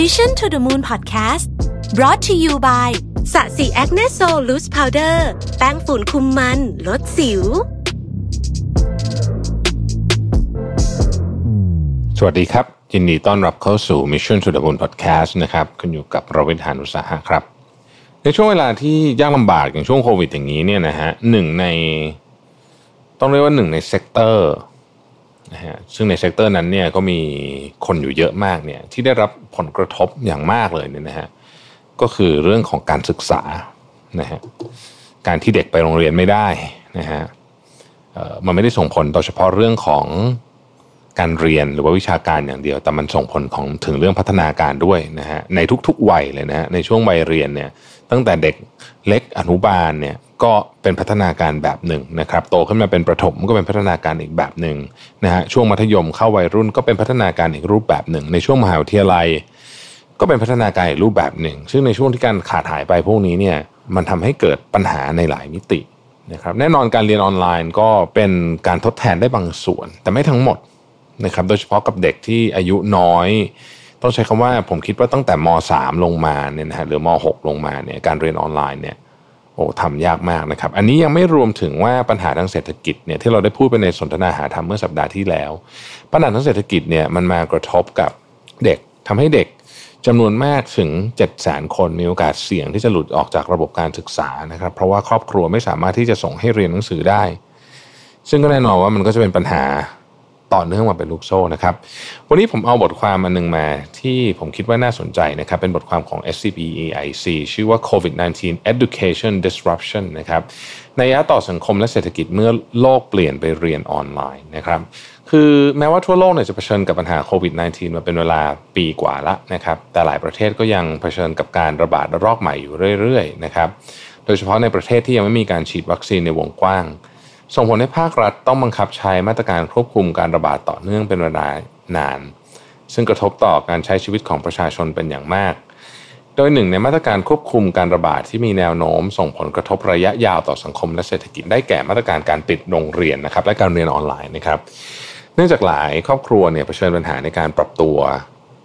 Mission to the Moon Podcast brought to you by SASI Acne Sol Loose Powder แป้งฝุ่นคุมมัน ลดสิว สวัสดีครับยินดีต้อนรับเข้าสู่ Mission to the Moon Podcast นะครับคุณอยู่กับรวิศ หาญอุตสาหะครับ ในช่วงเวลาที่ยากลำบากอย่างช่วงโควิดอย่างนี้เนี่ยนะฮะหนึ่งใน ต้องเรียกว่าหนึ่งใน sector นะฮะซึ่งใน sector นั้นเนี่ยก็มีคนอยู่เยอะมากเนี่ยที่ได้รับผลกระทบอย่างมากเลยเนี่ยนะฮะก็คือเรื่องของการศึกษานะฮะการที่เด็กไปโรงเรียนไม่ได้นะฮะมันไม่ได้ส่งผลต่อเฉพาะเรื่องของการเรียนหรือว่าวิชาการอย่างเดียว แต่มันส่งผลของถึงเรื่องพัฒนาการด้วยนะฮะในทุกๆวัยเลยนะฮะในช่วงวัยเรียนเนี่ยตั้งแต่เด็กเล็กอนุบาลเนี่ย ก็เป็นพัฒนาการแบบหนึ่งนะครับ โตขึ้นมาเป็นประถมก็เป็นพัฒนาการอีกแบบหนึ่งนะฮะช่วงมัธยมเข้าวัยรุ่นก็เป็นพัฒนาการอีกรูปแบบหนึ่ง ในช่วงมหาวิทยาลัย ก็เป็นพัฒนาการอีกรูปแบบหนึ่ง ซึ่งในช่วงที่การขาดหายไปพวกนี้เนี่ยมันทำให้เกิดปัญหาในหลายมิตินะครับแน่นอนการเรียนออนไลน์ก็เป็นการทดแทนได้บางส่วน แต่ไม่ทั้งหมดนะครับโดยเฉพาะกับเด็กที่อายุน้อย ต้องใช้คำว่าผมคิดว่าตั้งแต่ม .3 ลงมาเนี่ยนะฮะหรือม .6 ลงมาเนี่ยการเรียนออนไลน์เนี่ย โอ้ทำยากมากนะครับ อันนี้ยังไม่รวมถึงว่าปัญหาทางเศรษฐกิจเนี่ยที่เราได้พูดไปในสนทนาหาธรรมเมื่อสัปดาห์ที่แล้ว ปัญหาทางเศรษฐกิจเนี่ยมันมากระทบกับเด็กทำให้เด็กจำนวนมากถึง 7 0 0 0 0 0คนมีโอกาสเสี่ยงที่จะหลุดออกจากระบบการศึกษานะครับ เพราะว่าครอบครัวไม่สามารถที่จะส่งให้เรียนหนังสือได้ ซึ่งก็แน่นอนว่ามันก็จะเป็นปัญหา ต่อเนื่องมาเป็นลูกโซ่นะครับ วันนี้ผมเอาบทความอันนึงมาที่ผมคิดว่าน่าสนใจนะครับ เป็นบทความของ SCB EIC ชื่อว่า COVID-19 Education Disruption นะครับในยะต่อสังคมและเศรษฐกิจเมื่อโลกเปลี่ยนไปเรียนออนไลน์นะครับ คือแม้ว่าทั่วโลกเนี่ยจะเผชิญกับปัญหาโควิด -19 มาเป็นเวลาปีกว่าละนะครับ แต่หลายประเทศก็ยังเผชิญกับการระบาดระลอกใหม่อยู่เรื่อยๆนะครับ โดยเฉพาะในประเทศที่ยังไม่มีการฉีดวัคซีนในวงกว้าง ส่งผลให้ภาครัฐต้องบังคับใช้มาตรการควบคุมการระบาดต่อเนื่องเป็นเวลานาน ซึ่งกระทบต่อการใช้ชีวิตของประชาชนเป็นอย่างมาก โดยหนึ่งในมาตรการควบคุมการระบาดที่มีแนวโน้ม ส่งผลกระทบระยะยาวต่อสังคมและเศรษฐกิจได้แก่มาตรการการปิดโรงเรียนนะครับและการเรียนออนไลน์นะครับ เนื่องจากหลายครอบครัวเนี่ยเผชิญปัญหาในการปรับตัว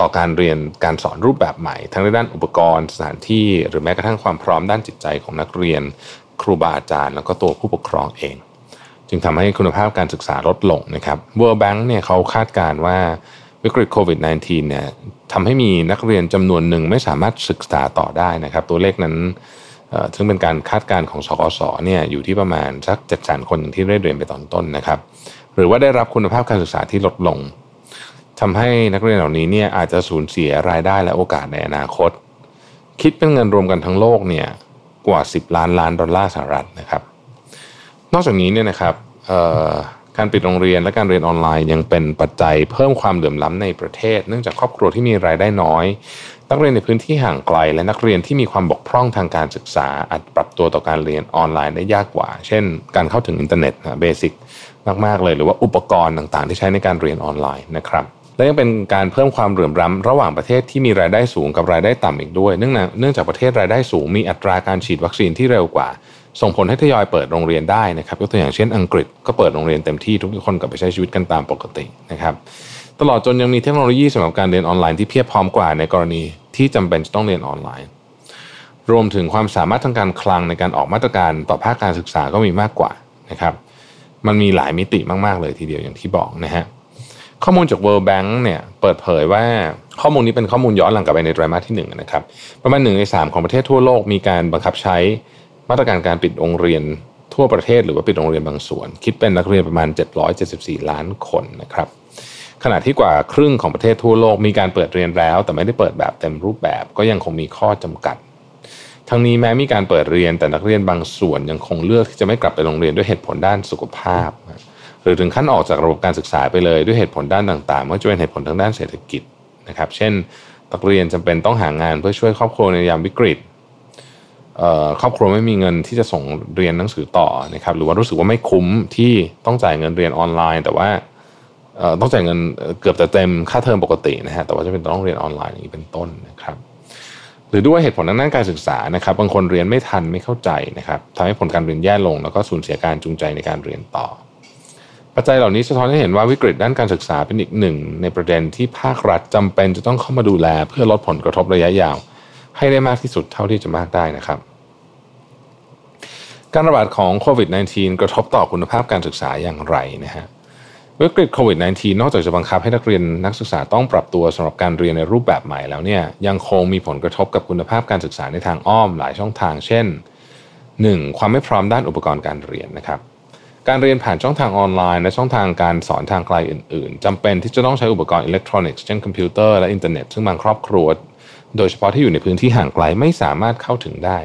ต่อการเรียนการสอนรูปแบบใหม่ ทั้งในด้านอุปกรณ์สถานที่หรือแม้กระทั่งความพร้อมด้านจิตใจของนักเรียน ครูบาอาจารย์ แล้วก็ตัวผู้ปกครองเอง จึงทำให้คุณภาพการศึกษาลดลงนะครับ World Bank เนี่ยเขาคาดการณ์ว่าวิกฤตโควิด -19 เนี่ยทำให้มีนักเรียนจำนวนหนึ่งไม่สามารถศึกษาต่อได้นะครับ ตัวเลขนั้นซึ่งเป็นการคาดการณ์ของสกสเนี่ยอยู่ที่ประมาณสัก7 0 0 0 0คนอย่างที่ได้เรียนไปตอนต้นนะครับ หรือว่าได้รับคุณภาพการศึกษาที่ลดลงทำให้นักเรียนเหล่านี้เนี่ยอาจจะสูญเสียรายได้และโอกาสในอนาคต คิดเป็นเงินรวมกันทั้งโลกเนี่ยกว่า 10 ล้านล้านดอลลาร์สหรัฐนะครับ นอกจากนี้เนี่ยนะครับการปิดโรงเรียนและการเรียนออนไลน์ยังเป็นปัจจัยเพิ่มความเหลื่อมล้ำในประเทศ เนื่องจากครอบครัวที่มีรายได้น้อย นักเรียนในพื้นที่ห่างไกล และนักเรียนที่มีความบกพร่องทางการศึกษา อาจปรับตัวต่อการเรียนออนไลน์ได้ยากกว่า เช่น การเข้าถึงอินเทอร์เน็ตนะ basic มากๆเลยหรือว่าอุปกรณ์ต่างๆ ที่ใช้ในการเรียนออนไลน์นะครับและยังเป็นการเพิ่มความเหลื่อมล้ำระหว่างประเทศที่มีรายได้สูงกับรายได้ต่ำอีกด้วย เนื่องจากประเทศรายได้สูงมีอัตราการฉีดวัคซีนที่เร็วกว่า ส่งผลให้ทยอยเปิดโรงเรียนได้นะครับยกตัวอย่างเช่นอังกฤษก็เปิดโรงเรียนเต็มที่ทุกคนกลับไปใช้ชีวิตกันตามปกตินะครับตลอดจนยังมีเทคโนโลยีสำหรับการเรียนออนไลน์ที่เพียบพร้อมกว่าในกรณีที่จำเป็นจะต้องเรียนออนไลน์ รวมถึงความสามารถทางการคลังในการออกมาตรการต่อภาคการศึกษาก็มีมากกว่านะครับมันมีหลายมิติมากๆเลยทีเดียวอย่างที่บอกนะฮะข้อมูลจาก World Bank เนี่ยเปิดเผยว่าข้อมูลนี้เป็นข้อมูลย้อนหลังกลับไปในไตรมาสที่1นะครับประมาณหนึ่งในสามของประเทศทั่วโลกมีการบังคับใช้ มาตรการการปิดโรงเรียนทั่วประเทศหรือว่าปิดโรงเรียนบางส่วน คิดเป็นนักเรียนประมาณ 774 ล้านคนนะครับขณะที่กว่าครึ่งของประเทศทั่วโลกมีการเปิดเรียนแล้ว แต่ไม่ได้เปิดแบบเต็มรูปแบบ ก็ยังคงมีข้อจำกัด ทั้งนี้แม้มีการเปิดเรียนแต่นักเรียนบางส่วนยังคงเลือกที่จะไม่กลับไปโรงเรียนด้วยเหตุผลด้านสุขภาพ หรือถึงขั้นออกจากระบบการศึกษาไปเลยด้วยเหตุผลด้านต่างๆไม่ว่าจะเป็นเหตุผลทางด้านเศรษฐกิจนะครับ เช่นนักเรียนจำเป็นต้องหางานเพื่อช่วยครอบครัวในยามวิกฤต ครอบครัวไม่มีเงินที่จะส่งเรียนหนังสือต่อนะครับหรือว่ารู้สึกว่าไม่คุ้มที่ต้องจ่ายเงินเรียนออนไลน์ แต่ว่าต้องจ่ายเงินเกือบจะเต็มค่าเทอมปกตินะฮะแต่ว่าจะเป็นต้องเรียนออนไลน์อย่างนี้เป็นต้นนะครับหรือด้วยเหตุผลทางด้านการศึกษานะครับบางคนเรียนไม่ทันไม่เข้าใจนะครับทำให้ผลการเรียนแย่ลง แล้วก็สูญเสียการจูงใจในการเรียนต่อ ปัจจัยเหล่านี้สะท้อนให้เห็นว่าวิกฤตด้านการศึกษาเป็นอีกหนึ่ง ในประเด็นที่ภาครัฐจำเป็นจะต้องเข้ามาดูแล เพื่อลดผลกระทบระยะยาว ให้ได้มากที่สุดเท่าที่จะมากได้นะครับ การระบาดของโควิด -19 กระทบต่อคุณภาพการศึกษาอย่างไรนะฮะวิกฤตโควิด -19 นอกจากจะบังคับให้นักเรียนนักศึกษาต้องปรับตัวสำหรับการเรียนในรูปแบบใหม่แล้วเนี่ยยังคงมีผลกระทบกับคุณภาพการศึกษาในทางอ้อมหลายช่องทาง เช่น 1. ความไม่พร้อมด้านอุปกรณ์การเรียนนะครับ การเรียนผ่านช่องทางออนไลน์และช่องทางการสอนทางไกลอื่น ๆจำเป็นที่จะต้องใช้อุปกรณ์อิเล็กทรอนิกส์เช่นคอมพิวเตอร์และอินเทอร์เน็ตซึ่งบางครอบครัว โดยเฉพาะที่อยู่ในพื้นที่ห่างไกลไม่สามารถเข้าถึงได้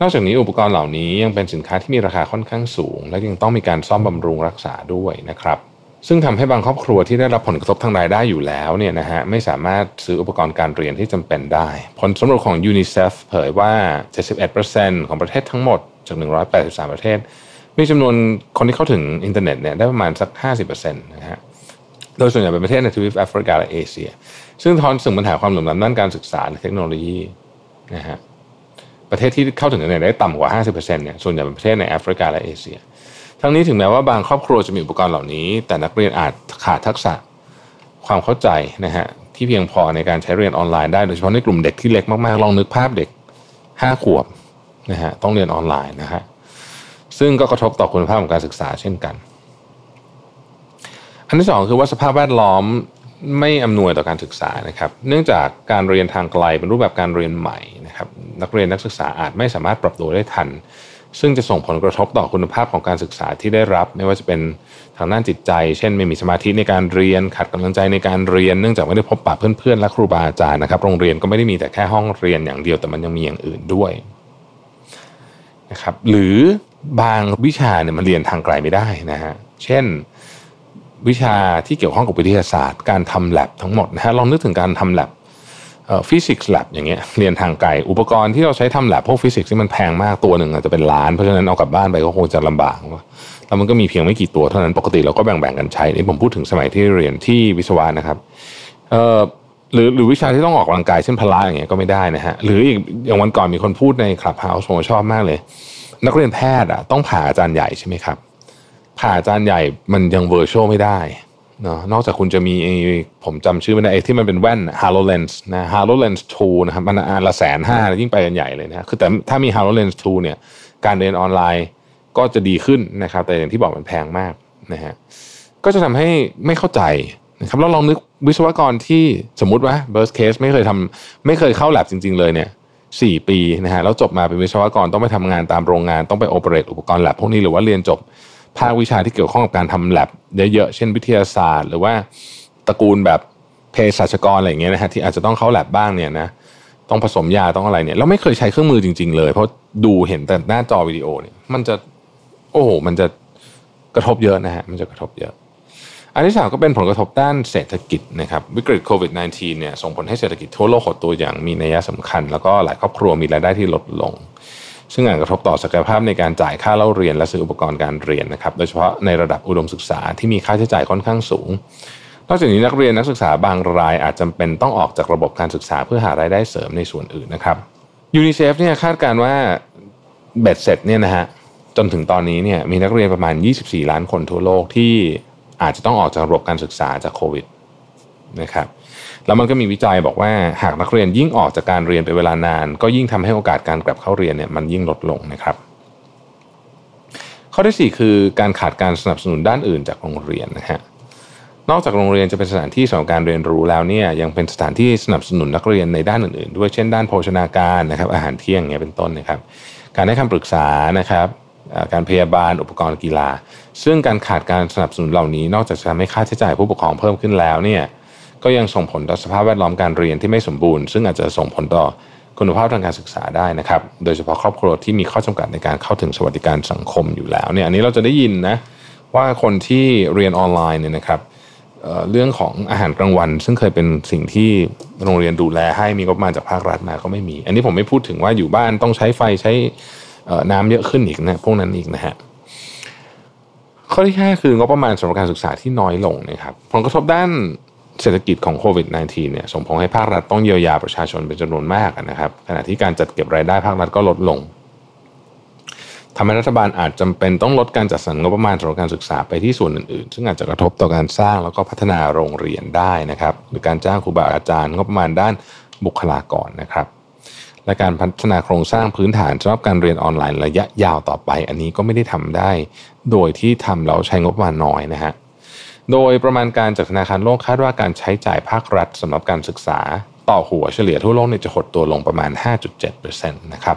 นอกจากนี้อุปกรณ์เหล่านี้ยังเป็นสินค้าที่มีราคาค่อนข้างสูง และยังต้องมีการซ่อมบำรุงรักษาด้วยนะครับซึ่งทำให้บางครอบครัวที่ได้รับผลกระทบทางรายได้อยู่แล้วเนี่ยนะฮะไม่สามารถซื้ออุปกรณ์การเรียนที่จำเป็นได้ ผลสำรวจของยูนิเซฟเผยว่า 71%ของประเทศทั้งหมดจาก 183 ประเทศ มีจำนวนคนที่เข้าถึงอินเทอร์เน็ตเนี่ยได้ประมาณสัก 50%นะฮะ โดยส่วนใหญ่เป็นประเทศในทวีปแอฟริกาและเอเชีย ซึ่งสะท้อนถึงปัญหาความเหลื่อมล้ำด้านการศึกษาและเทคโนโลยีนะฮะประเทศที่เข้าถึงอินเทอร์เน็ตได้ต่ำกว่า 50%เนี่ยส่วนใหญ่เป็นประเทศในแอฟริกาและเอเชีย ทั้งนี้ถึงแม้ว่าบางครอบครัวจะมีอุปกรณ์เหล่านี้ แต่นักเรียนอาจขาดทักษะความเข้าใจนะฮะที่เพียงพอในการใช้เรียนออนไลน์ได้โดยเฉพาะในกลุ่มเด็กที่เล็กมากๆ ลองนึกภาพเด็กห้าขวบนะฮะต้องเรียนออนไลน์นะฮะซึ่งก็กระทบต่อคุณภาพของการศึกษาเช่นกัน อันที่สองคือว่าสภาพแวดล้อมไม่อำนวยต่อการศึกษานะครับ เนื่องจากการเรียนทางไกลเป็นรูปแบบการเรียนใหม่นะครับ นักเรียนนักศึกษาอาจไม่สามารถปรับตัวได้ทัน ซึ่งจะส่งผลกระทบต่อคุณภาพของการศึกษาที่ได้รับ ไม่ว่าจะเป็นทางด้านจิตใจ เช่น ไม่มีสมาธิในการเรียนขัดกำลังใจในการเรียน เนื่องจากไม่ได้พบปะเพื่อนๆและครูบาอาจารย์นะครับโรงเรียนก็ไม่ได้มีแต่แค่ห้องเรียนอย่างเดียวแต่มันยังมีอย่างอื่นด้วยนะครับหรือบางวิชาเนี่ยมันเรียนทางไกลไม่ได้นะฮะเช่น วิชาที่เกี่ยวข้องกับวิทยาศาสตร์ การทำแลบทั้งหมดนะฮะลองนึกถึงการทำแลบฟิสิกส์แลบอย่างเงี้ยเรียนทางไกล อุปกรณ์ที่เราใช้ทำแลบพวกฟิสิกส์ที่มันแพงมากตัวหนึ่งอาจจะเป็นล้าน เพราะฉะนั้นเอากลับบ้านไปก็คงจะลำบากแล้วมันก็มีเพียงไม่กี่ตัวเท่านั้นปกติเราก็แบ่งๆกันใช้นี่ผมพูดถึงสมัยที่เรียนที่วิศวะนะครับเอ่อหรือหรือวิชาที่ต้องออกกำลังกายเช่นพละอย่างเงี้ยก็ไม่ได้นะฮะหรืออีกอย่างวันก่อนมีคนพูดในคลับเฮาส์ผมชอบมากเลย นักเรียนแพทย์อะต้องผ่าอาจารย์ใหญ่ใช่ไหมครับ ผ่าอาจารย์ใหญ่มันยังเวอร์ชวลไม่ได้เนาะนอกจากคุณจะมีผมจำชื่อไม่ได้ที่มันเป็นแว่น HoloLens นะ HoloLens 2นะครับมันอันละแสนห้ายิ่งไปกันใหญ่เลยนะคือแต่ถ้ามี HoloLens 2เนี่ยการเรียนออนไลน์ก็จะดีขึ้นนะครับ แต่อย่างที่บอกมันแพงมากนะฮะก็จะทำให้ไม่เข้าใจนะครับเราลองนึกวิศวกรที่สมมุติว่า burst case ไม่เคยทำไม่เคยเข้าแลบจริง ๆ เลยเนี่ยสี่ปีนะฮะแล้วจบมาเป็นวิศวกรต้องไปทำงานตามโรงงานต้องไปโอเปเรตอุปกรณ์แลบพวกนี้หรือว่าเรียนจบ ภาควิชาที่เกี่ยวข้องกับการทำแลบเยอะๆเช่นวิทยาศาสตร์ หรือว่าตระกูลแบบเภสัชกรอะไรอย่างเงี้ยนะฮะที่อาจจะต้องเข้าแลบบ้างเนี่ยนะต้องผสมยาต้องอะไรเนี่ยเราไม่เคยใช้เครื่องมือจริง ๆ เลย เพราะดูเห็นแต่หน้าจอวิดีโอเนี่ย มันจะ โอ้โหมันจะกระทบเยอะนะฮะมันจะกระทบเยอะ อันที่สามก็เป็นผลกระทบด้านเศรษฐกิจนะครับวิกฤตโควิด -19 เนี่ยส่งผลให้เศรษฐกิจทั่วโลกหดตัวอย่างมีนัยสำคัญ แล้วก็หลายครอบครัวมีรายได้ที่ลดลง ซึ่งอาจกระทบต่อศักยภาพในการจ่ายค่าเล่าเรียนและซื้ออุปกรณ์การเรียนนะครับ โดยเฉพาะในระดับอุดมศึกษาที่มีค่าใช้จ่ายค่อนข้างสูง นอกจากนี้นักเรียนนักศึกษาบางรายอาจจำเป็นต้องออกจากระบบการศึกษาเพื่อหารายได้เสริมในส่วนอื่นนะครับยูนิเซฟเนี่ยคาดการณ์ว่าเบ็ดเสร็จเนี่ยนะฮะจนถึงตอนนี้เนี่ยมีนักเรียนประมาณ 24 ล้านคนทั่วโลกที่อาจจะต้องออกจากระบบการศึกษาจากโควิดนะครับ แล้วมันก็มีวิจัยบอกว่าหากนักเรียนยิ่งออกจากการเรียนไปเวลานาน ก็ยิ่งทำให้โอกาสการกลับเข้าเรียนเนี่ยมันยิ่งลดลงนะครับ ข้อที่ 4 คือการขาดการสนับสนุนด้านอื่นจากโรงเรียนนะฮะนอกจากโรงเรียนจะเป็นสถานที่สำหรับการเรียนรู้แล้วเนี่ยยังเป็นสถานที่สนับสนุนนักเรียนในด้านอื่นๆ ด้วยเช่นด้านโภชนาการนะครับอาหารเที่ยงเงี้ยเป็นต้นนะครับ การให้คำปรึกษานะครับการพยาบาลอุปกรณ์กีฬา ซึ่งการขาดการสนับสนุนเหล่านี้ นอกจากจะทำให้ค่าใช้จ่ายผู้ปกครองเพิ่มขึ้นแล้วเนี่ย ก็ยังส่งผลต่อสภาพแวดล้อมการเรียนที่ไม่สมบูรณ์ ซึ่งอาจจะส่งผลต่อคุณภาพทางการศึกษาได้นะครับ โดยเฉพาะครอบครัวที่มีข้อจำกัดในการเข้าถึงสวัสดิการสังคมอยู่แล้วเนี่ยอันนี้เราจะได้ยินนะว่าคนที่เรียนออนไลน์เนี่ยนะครับเเรื่องของอาหารกลางวัน ซึ่งเคยเป็นสิ่งที่โรงเรียนดูแลให้มีงบประมาณจากภาครัฐมาก็ไม่มี อันนี้ผมไม่พูดถึงว่าอยู่บ้านต้องใช้ไฟใช้น้ำเยอะขึ้นอีกนะพวกนั้นอีกนะฮะข้อที่ 5 คืองบประมาณสำหรับการศึกษาที่น้อยลงนะครับผลกระทบด้าน เศรษฐกิจของโควิด -19 เนี่ยส่งผลให้ภาครัฐต้องเยียวยาประชาชนเป็นจำนวนมากนะครับขณะที่การจัดเก็บรายได้ภาครัฐก็ลดลงทำให้รัฐบาลอาจจำเป็นต้องลดการจัดสรรงบประมาณสำหรับการศึกษาไปที่ส่วนอื่นๆ ซึ่งอาจจะกระทบต่อการสร้างแล้วก็พัฒนาโรงเรียนได้นะครับ หรือการจ้างครูบาอาจารย์งบประมาณด้านบุคลากรนะครับ และการพัฒนาโครงสร้างพื้นฐานสำหรับการเรียนออนไลน์ระยะยาวต่อไป อันนี้ก็ไม่ได้ทำได้ โดยที่ทำแล้วใช้งบประมาณน้อยนะฮะ โดยประมาณการจากธนาคารโลกคาดว่าการใช้จ่ายภาครัฐสำหรับการศึกษาต่อหัวเฉลี่ยทั่วโลกเนี่ยจะหดตัวลงประมาณ 5.7%นะครับ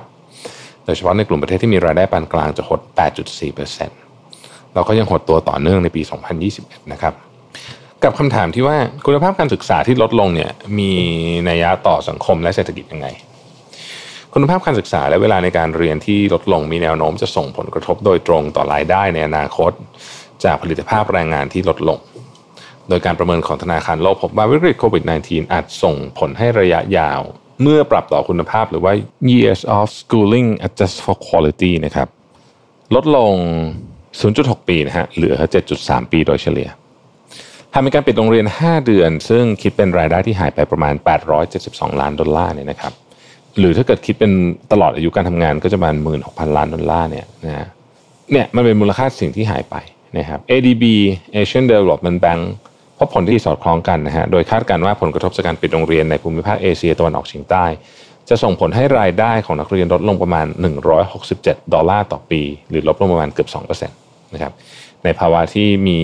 โดยเฉพาะในกลุ่มประเทศที่มีรายได้ปานกลางจะหด 8.4%เราก็ยังหดตัวต่อเนื่องในปี 2021 นะครับ กับคำถามที่ว่าคุณภาพการศึกษาที่ลดลงเนี่ยมีนัยยะต่อสังคมและเศรษฐกิจยังไง คุณภาพการศึกษาและเวลาในการเรียนที่ลดลงมีแนวโน้มจะส่งผลกระทบโดยตรงต่อรายได้ในอนาคต จากผลิตภาพแรงงานที่ลดลง โดยการประเมินของธนาคารโลกพบว่าวิกฤตโควิด -19 อาจส่งผลให้ระยะยาว เมื่อปรับต่อคุณภาพหรือว่า years of schooling adjust for quality นะครับลดลง 0.6 ปีนะฮะเหลือ 7.3 ปีโดยเฉลี่ยหากมีการปิดโรงเรียน 5 เดือน ซึ่งคิดเป็นรายได้ที่หายไปประมาณ 872 ล้านดอลลาร์เนี่ยนะครับหรือถ้าเกิดคิดเป็นตลอดอายุการทำงานก็จะประมาณ 16,000 ล้านดอลลาร์เนี่ยนะเนี่ยมันเป็นมูลค่าสิ่งที่หายไป นะครับ ADB Asian Development Bank พบผลที่สอดคล้องกันนะฮะ โดยคาดการณ์ว่าผลกระทบจากการปิดโรงเรียนในภูมิภาคเอเชียตะวันออกเฉียงใต้ จะส่งผลให้รายได้ของนักเรียนลดลงประมาณ 167 ดอลลาร์ต่อปี หรือลดลงประมาณเกือบ2%นะครับ ในภาวะที่มี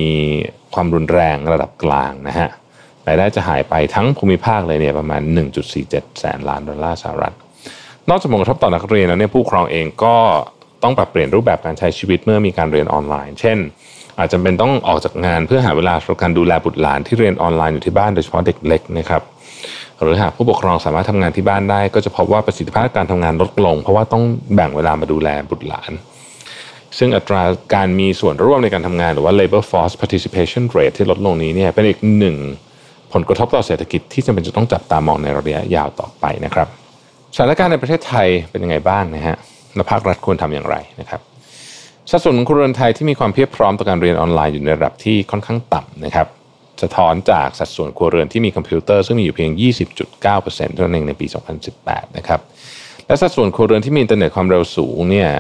ความรุนแรงระดับกลางนะฮะ รายได้จะหายไปทั้งภูมิภาคเลยเนี่ยประมาณ 1.47 แสนล้านดอลลาร์สหรัฐ นอกจากผลกระทบต่อนักเรียนแล้วเนี่ยผู้ปกครองเองก็ต้องปรับเปลี่ยนรูปแบบการใช้ชีวิตเมื่อมีการเรียนออนไลน์ เช่น อาจจะเป็นต้องออกจากงานเพื่อหาเวลาสำหรับการดูแลบุตรหลานที่เรียนออนไลน์อยู่ที่บ้านโดยเฉพาะเด็กเล็กนะครับหรือหากผู้ปกครองสามารถทำงานที่บ้านได้ ก็จะพบว่าประสิทธิภาพการทำงานลดลง เพราะว่าต้องแบ่งเวลามาดูแลบุตรหลาน ซึ่งอัตราการมีส่วนร่วมในการทำงานหรือว่า labor force participation rate ที่ลดลงนี้เนี่ยเป็นอีกหนึ่งผลกระทบต่อเศรษฐกิจที่จำเป็นจะต้องจับตามองในระยะยาวต่อไปนะครับสถานการณ์ในประเทศไทยเป็นยังไงบ้างนะฮะและภาครัฐควรทำอย่างไรนะครับ สัดส่วนของครัวเรือนไทยที่มีความเพียบพร้อมต่อการเรียนออนไลน์อยู่ในระดับที่ค่อนข้างต่ำนะครับสะท้อนจากสัดส่วนครัวเรือนที่มีคอมพิวเตอร์ซึ่งมีอยู่เพียง 20.9%เท่านั้นเองในปี 2018 นะครับและสัดส่วนครัวเรือนที่มีอินเทอร์เน็ตความเร็วสูงเนี่ย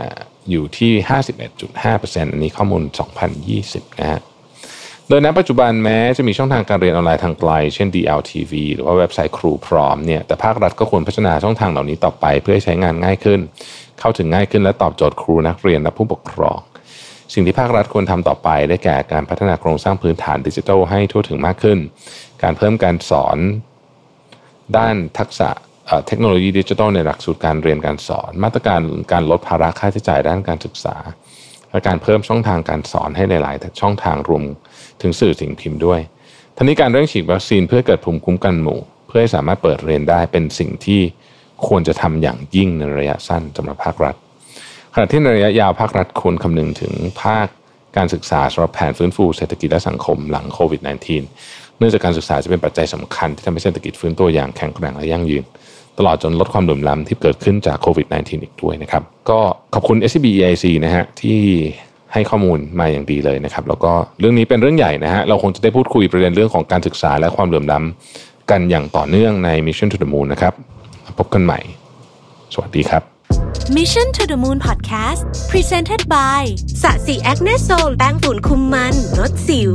อยู่ที่ 51.5%อันนี้ข้อมูล 2020 นะฮะโดยณปัจจุบันแม้จะมีช่องทางการเรียนออนไลน์ทางไกล เช่น DLTV หรือว่าเว็บไซต์ครูพร้อมเนี่ยแต่ภาครัฐก็ควรพัฒนาช่องทางเหล่านี้ต่อไปเพื่อให้ใช้งานง่ายขึ้น เข้าถึงง่ายขึ้นและตอบโจทย์ครูนักเรียนและผู้ปกครอง สิ่งที่ภาครัฐควรทำต่อไปได้แก่การพัฒนาโครงสร้างพื้นฐานดิจิทัลให้ทั่วถึงมากขึ้น การเพิ่มการสอนด้านทักษะเทคโนโลยีดิจิทัลในหลักสูตรการเรียนการสอน มาตรการการลดภาระค่าใช้จ่ายด้านการศึกษาและการเพิ่มช่องทางการสอนให้หลาย ๆ ช่องทางรวมถึงสื่อสิ่งพิมพ์ด้วยทั้งนี้การเร่งฉีดวัคซีนเพื่อเกิดภูมิคุ้มกันหมู่ เพื่อให้สามารถเปิดเรียนได้เป็นสิ่งที่ ควรจะทำอย่างยิ่งในระยะสั้นสำหรับภาครัฐ ขณะที่ในระยะยาวภาครัฐควรคำนึงถึงภาคการศึกษาสำหรับแผนฟื้นฟูเศรษฐกิจและสังคมหลังโควิด -19 เนื่องจากการศึกษาจะเป็นปัจจัยสำคัญที่ทำให้เศรษฐกิจฟื้นตัวอย่างแข็งแกร่งและยั่งยืน ตลอดจนลดความเหลื่อมล้ำที่เกิดขึ้นจากโควิด -19 อีกด้วยนะครับ ก็ขอบคุณ SCB EIC นะฮะที่ให้ข้อมูลมาอย่างดีเลยนะครับ แล้วก็เรื่องนี้เป็นเรื่องใหญ่นะฮะเราคงจะได้พูดคุยประเด็นเรื่องของการศึกษาและความเหลื่อมล้ำกันอย่างต่อเนื่องใน Mission to the Moon นะครับ พบกันใหม่ สวัสดีครับ Mission to the Moon Podcast Presented by สะสีแอคเนโซลแป้งฝุ่นคุมมันลดสิว